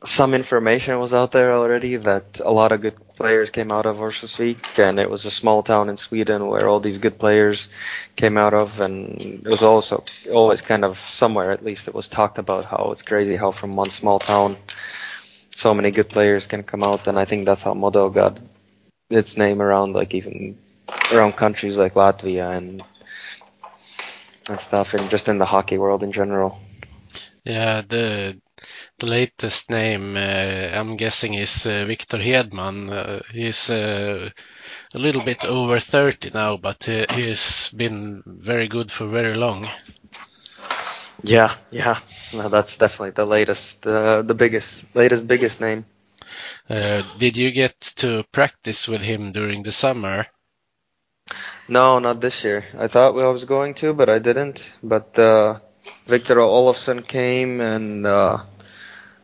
some information was out there already that a lot of good players came out of Örnsköldsvik, and it was a small town in Sweden where all these good players came out of, and it was also always kind of somewhere at least it was talked about how it's crazy how from one small town so many good players can come out, and I think that's how Modo got its name around like even around countries like Latvia and and stuff, and just in the hockey world in general. Yeah, the the latest name uh, I'm guessing is uh, Victor Hedman. Uh, he's uh, a little bit over 30 now, but he, he's been very good for very long. Yeah, yeah, no, that's definitely the latest, uh, the biggest, latest, biggest name. Uh, did you get to practice with him during the summer? No, not this year. I thought I was going to, but I didn't. But uh, Victor Olofsson came and uh,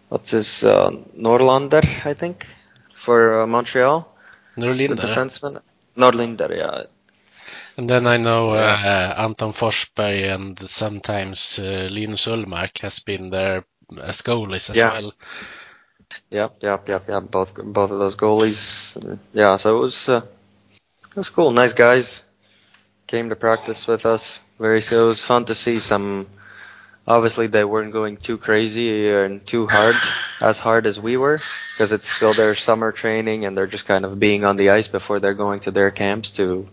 what's his uh, Norlander, I think, for uh, Montreal, the defenseman. Norlinder, yeah. And then I know uh, Anton Forsberg and sometimes uh, Linus Ullmark has been there as goalies as Yeah. well. Yep, yep, yep, yep. Both both of those goalies. Yeah, so it was uh, it was cool. Nice guys came to practice with us. Very so it was fun to see some. Obviously, they weren't going too crazy and too hard, as hard as we were, because it's still their summer training and they're just kind of being on the ice before they're going to their camps to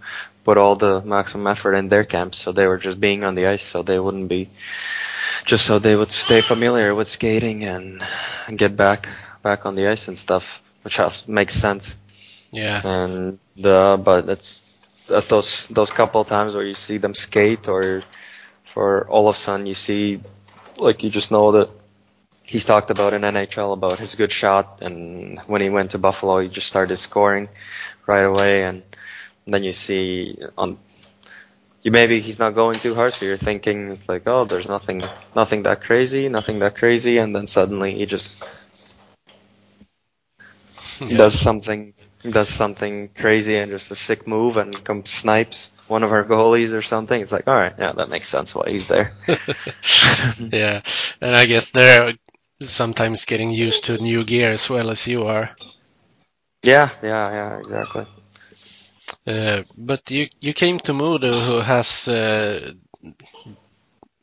put all the maximum effort in their camps. So they were just being on the ice, so they wouldn't be, just so they would stay familiar with skating and, and get back back on the ice and stuff, which has, makes sense. Yeah. And uh, but it's at those those couple times where you see them skate or for Olofsson you see like you just know that he's talked about in NHL about his good shot and when he went to Buffalo he just started scoring right away and then you see on you maybe he's not going too hard so you're thinking it's like oh there's nothing nothing that crazy nothing that crazy and then suddenly he just Yeah. does something does something crazy and just a sick move and comes snipes one of our goalies or something, it's like, all right, yeah, that makes sense why he's there. *laughs* yeah, and I guess they're sometimes getting used to new gear as well as you are. Yeah, yeah, yeah, exactly. Uh, but you you came to Modo, who has uh,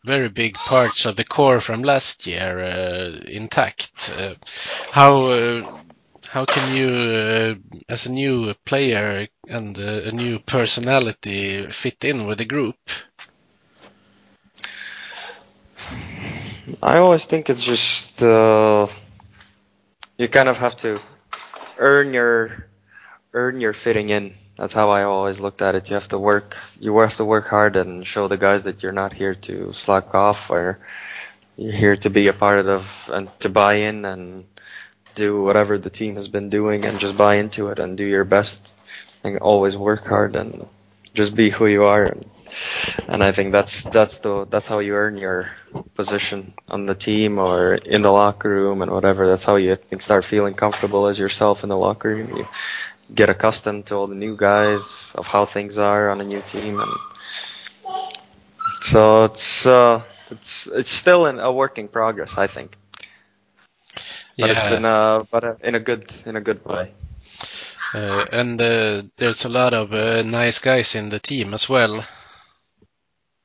very big parts of the core from last year uh, intact. Uh, how uh, how can you, uh, as a new player and a new personality, fit in with the group? I always think it's just uh, you kind of have to earn your earn your fitting in. That's how I always looked at it. You have to work. You have to work hard and show the guys that you're not here to slack off, or you're here to be a part of and to buy in and do whatever the team has been doing and just buy into it and do your best and always work hard and just be who you are. And, and I think that's that's the that's how you earn your position on the team or in the locker room and whatever. That's how you start feeling comfortable as yourself in the locker room. You get accustomed to all the new guys of how things are on a new team, and so it's uh, it's it's still in a work in progress, I think. But yeah. it's in a but in a good in a good way. Uh, and uh, there's a lot of uh, nice guys in the team as well.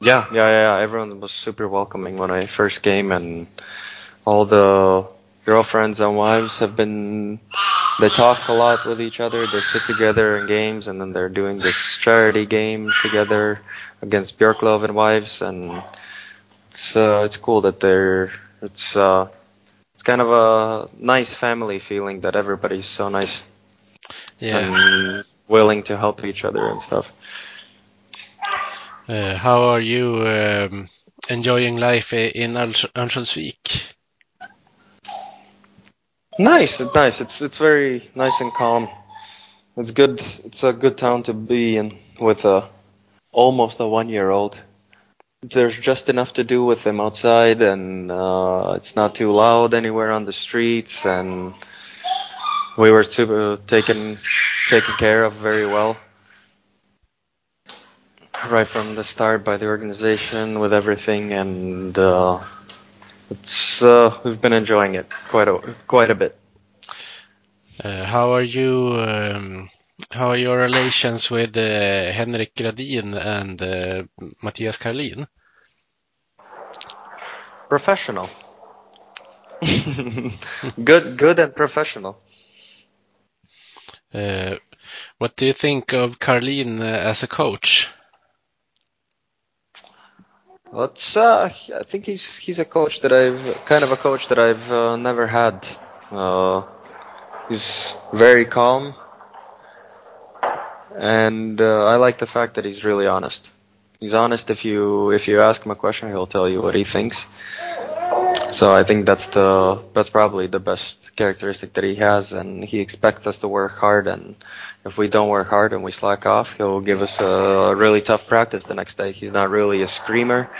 Yeah, yeah, yeah. Everyone was super welcoming when I first came, and all the girlfriends and wives have been. They talk a lot with each other. They sit together in games, and then they're doing this charity game together against Björklöven wives, and it's uh, it's cool that they're it's uh, it's kind of a nice family feeling that everybody's so nice yeah. and willing to help each other and stuff. Uh, how are you um, enjoying life in Örnsköldsvik? Nice, it's nice. It's it's very nice and calm. It's good. It's a good town to be in with a almost a one year old there's just enough to do with them outside, and uh, it's not too loud anywhere on the streets, and we were super taken taken care of very well right from the start by the organization with everything, and uh, it's uh, we've been enjoying it quite a quite a bit. Uh, how are you? Um, how are your relations with uh, Henrik Gradin and uh, Mattias Karlin? Professional. *laughs* good, good and professional. Uh, what do you think of Karlin uh, as a coach? Well, uh, I think he's he's a coach that I've kind of a coach that I've uh, never had. Uh, he's very calm, and uh, I like the fact that he's really honest. He's honest. If you if you ask him a question, he'll tell you what he thinks. So I think that's the that's probably the best characteristic that he has, and he expects us to work hard. And if we don't work hard and we slack off, he'll give us a really tough practice the next day. He's not really a screamer.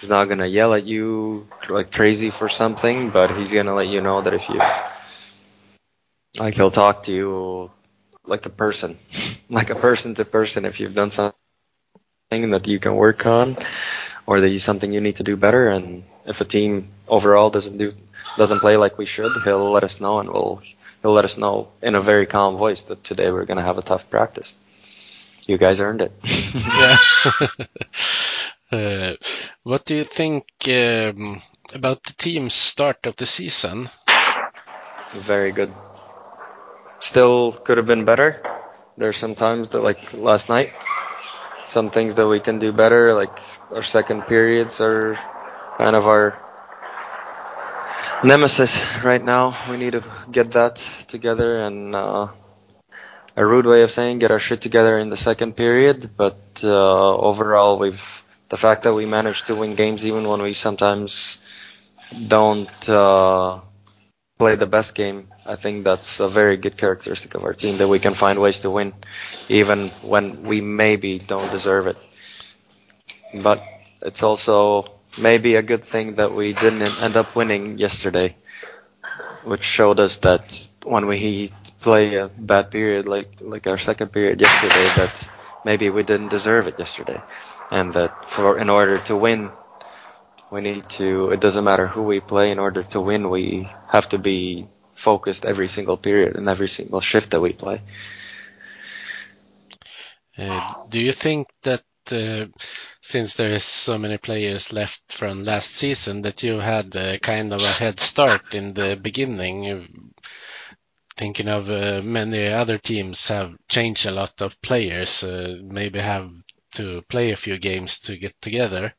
He's not gonna yell at you like crazy for something, but he's gonna let you know that if you like, he'll talk to you like a person, *laughs* like a person to person. If you've done something that you can work on, or that you something you need to do better, and if a team overall doesn't do doesn't play like we should, he'll let us know and we'll he'll let us know in a very calm voice that today we're going to have a tough practice. You guys earned it. *laughs* yeah. *laughs* uh, what do you think um, about the team's start of the season? Very good. Still could have been better. There's some times that, like last night, some things that we can do better. Like our second periods are kind of our nemesis right now. We need to get that together and uh, a rude way of saying get our shit together in the second period. But uh, overall, we've the fact that we managed to win games even when we sometimes don't uh, play the best game. I think that's a very good characteristic of our team that we can find ways to win, even when we maybe don't deserve it. But it's also maybe a good thing that we didn't end up winning yesterday, which showed us that when we play a bad period like like our second period yesterday that maybe we didn't deserve it yesterday, and that for in order to win, we need to. It doesn't matter who we play. In order to win, we have to be focused every single period and every single shift that we play. Uh, do you think that uh, since there is so many players left from last season that you had kind of a head start in the beginning? Thinking of uh, many other teams have changed a lot of players, uh, maybe have to play a few games to get together.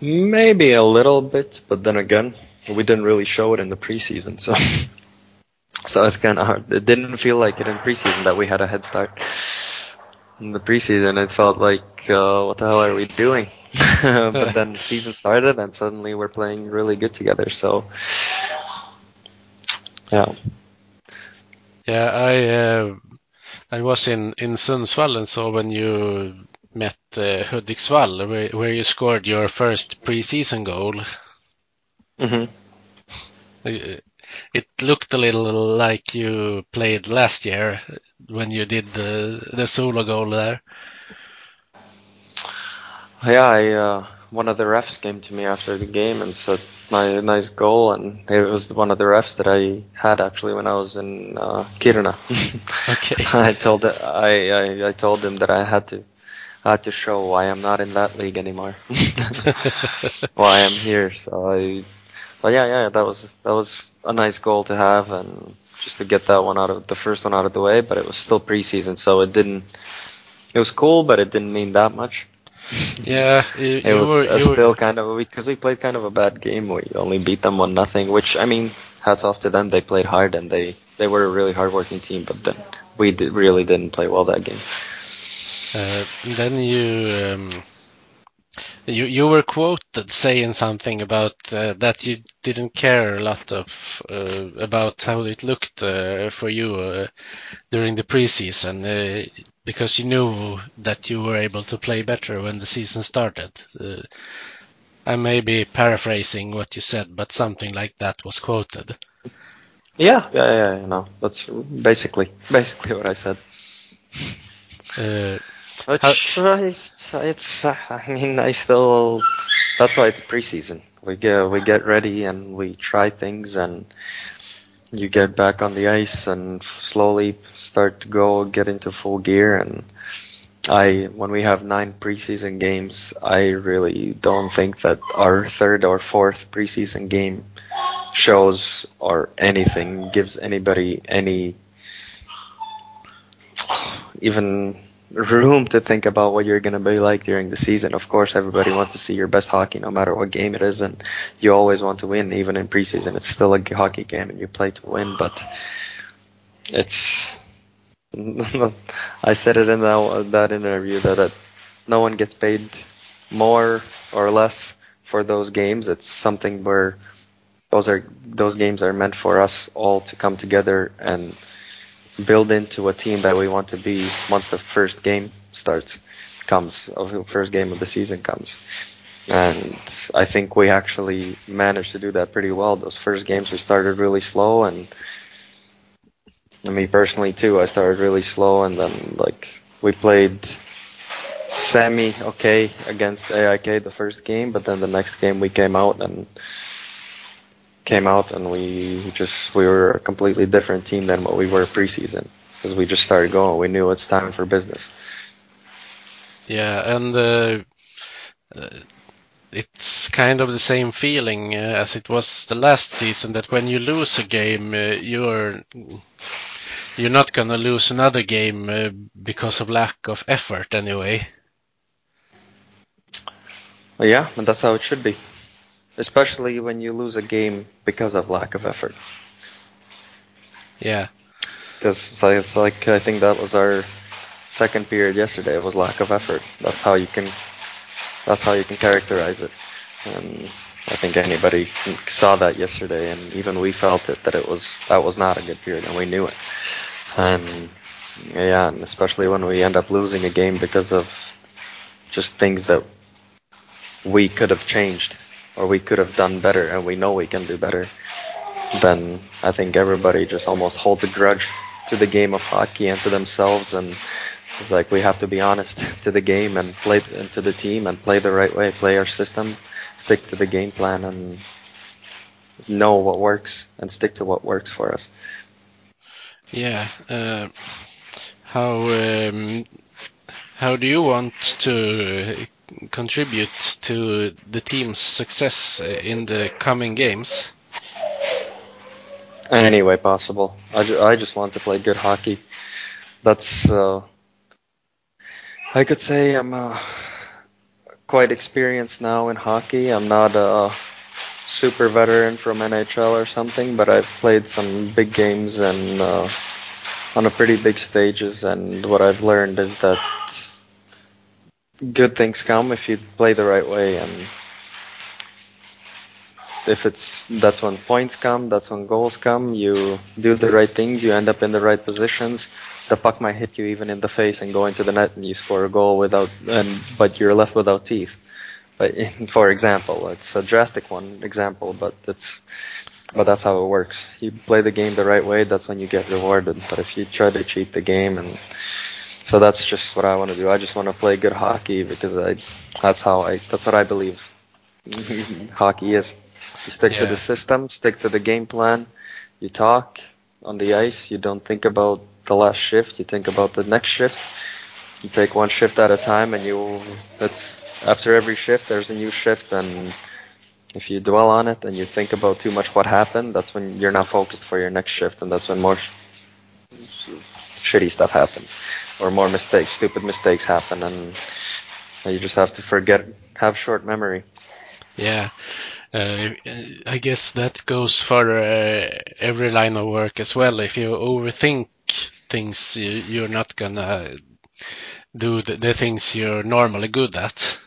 Maybe a little bit, but then again, we didn't really show it in the preseason, so *laughs* so it's kind of hard. It didn't feel like it in preseason that we had a head start. In the preseason, it felt like, uh, what the hell are we doing? *laughs* but then the season started, and suddenly we're playing really good together. So, yeah. Yeah, I uh, I was in in Sundsvall and saw when you met uh, Hudiksvall, where, where you scored your first preseason goal. hmm Uh, It looked a little like you played last year when you did the the solo goal there. Yeah, I, uh, one of the refs came to me after the game and said, "My nice goal," and it was one of the refs that I had actually when I was in uh, Kiruna. *laughs* Okay. *laughs* I told I, I I told him that I had to had to show why I'm not in that league anymore. *laughs* why I'm here. So I, but yeah, yeah, that was that was a nice goal to have and just to get that one out of the first one out of the way. But it was still preseason, so it didn't. It was cool, but it didn't mean that much. *laughs* Yeah, you, It you was were, you were still kind of because we played kind of a bad game. We only beat them one nothing, which I mean, hats off to them. They played hard and they they were a really hardworking team. But then we did, really didn't play well that game. Uh, then you um, you you were quoted saying something about uh, that you didn't care a lot of uh, about how it looked uh, for you uh, during the preseason uh, because you knew that you were able to play better when the season started. Uh, I may be paraphrasing what you said, but something like that was quoted. Yeah, yeah, yeah. You know, that's basically basically what I said. Which uh, it's, it's I mean I still that's why it's preseason. We get we get ready and we try things and you get back on the ice and slowly start to go get into full gear and I when we have nine preseason games, I really don't think that our third or fourth preseason game shows or anything gives anybody any even room to think about what you're going to be like during the season. Of course, everybody wants to see your best hockey no matter what game it is, and you always want to win, even in preseason. It's still a hockey game, and you play to win, but it's. *laughs* I said it in that, that interview that it, no one gets paid more or less for those games. It's something where those are those games are meant for us all to come together and build into a team that we want to be once the first game starts comes the first game of the season comes. And I think we actually managed to do that pretty well. Those first games we started really slow and me personally too I started really slow and then like we played semi okay against AIK the first game but then the next game we came out and came out and we just we were a completely different team than what we were preseason because we just started going. We knew it's time for business. Yeah, and uh, uh, it's kind of the same feeling uh, as it was the last season that when you lose a game, uh, you're you're not gonna lose another game uh, because of lack of effort anyway. Well, yeah, and that's how it should be, especially when you lose a game because of lack of effort. Yeah, Because it's like, I think that was our second period yesterday. It was lack of effort. That's how you can. That's how you can characterize it. And I think anybody saw that yesterday, and even we felt it that it was that was not a good period, and we knew it. And yeah, and especially when we end up losing a game because of just things that we could have changed or we could have done better, and we know we can do better. then I think everybody just almost holds a grudge to the game of hockey and to themselves and it's like we have to be honest *laughs* to the game and play and to the team and play the right way, play our system, stick to the game plan and know what works and stick to what works for us. Yeah. Uh, how um, how do you want to contribute to the team's success in the coming games? In any way possible. I, ju- I just want to play good hockey. That's uh, I could say I'm uh, quite experienced now in hockey. I'm not a super veteran from NHL or something, but I've played some big games and uh, on a pretty big stages. And what I've learned is that good things come if you play the right way and if it's that's when points come that's when goals come you do the right things you end up in the right positions. The puck might hit you even in the face and go into the net and you score a goal without and but you're left without teeth. But *laughs* for example it's a drastic one example but it's but that's how it works. You play the game the right way that's when you get rewarded. But if you try to cheat the game and so that's just what I want to do I just want to play good hockey because I that's how I that's what I believe *laughs* hockey is you stick to the system, stick to the game plan. You talk on the ice. You don't think about the last shift. You think about the next shift. You take one shift at a time, and you. That's after every shift. There's a new shift, and if you dwell on it and you think about too much what happened, that's when you're not focused for your next shift, and that's when more sh- shitty stuff happens, or more mistakes, stupid mistakes happen, and you just have to forget, have short memory. Yeah. Uh, I guess that goes for uh, every line of work as well. If you overthink things, you, you're not gonna do the, the things you're normally good at.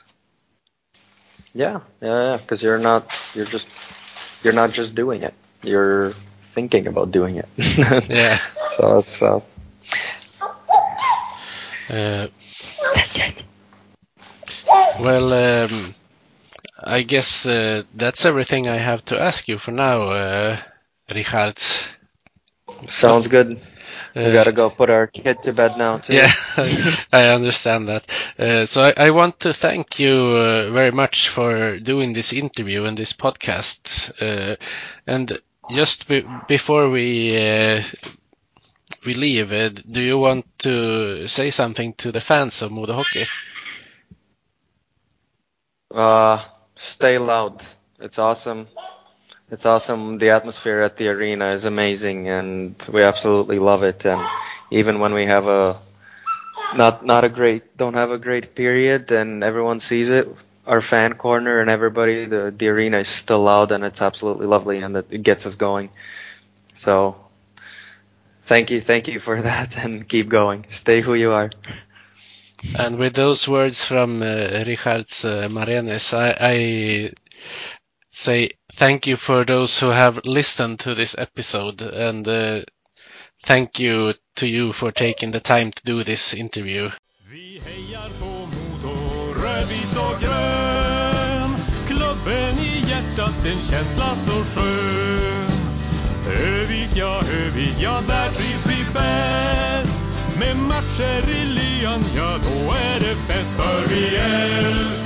Yeah, yeah, yeah. Because you're not, you're just, you're not just doing it. You're thinking about doing it. *laughs* Yeah. So it's uh, Uh, well, um, I guess uh, that's everything I have to ask you for now, uh, Richard. sounds good. We Uh, gotta go put our kid to bed now too. Yeah, *laughs* I understand that. Uh, so I, I want to thank you uh, very much for doing this interview and this podcast. Uh, and just be, before we we leave, uh, do you want to say something to the fans of Modo Hockey? Uh, stay loud. It's awesome. It's awesome. The atmosphere at the arena is amazing, and we absolutely love it. And even when we have a not not a great, don't have a great period, and everyone sees it, our fan corner and everybody, the the arena is still loud, and it's absolutely lovely, and it, it gets us going. So, thank you, thank you for *laughs* that, and keep going. Stay who you are. And with those words from uh, Richard uh, Marenis, I, I say thank you for those who have listened to this episode, and uh, thank you to you for taking the time to do this interview. Vi hejar på Modo, ja Hövi, ja där trivs vi bäst. Med matcher i lyan, ja då är det fest. För vi älskar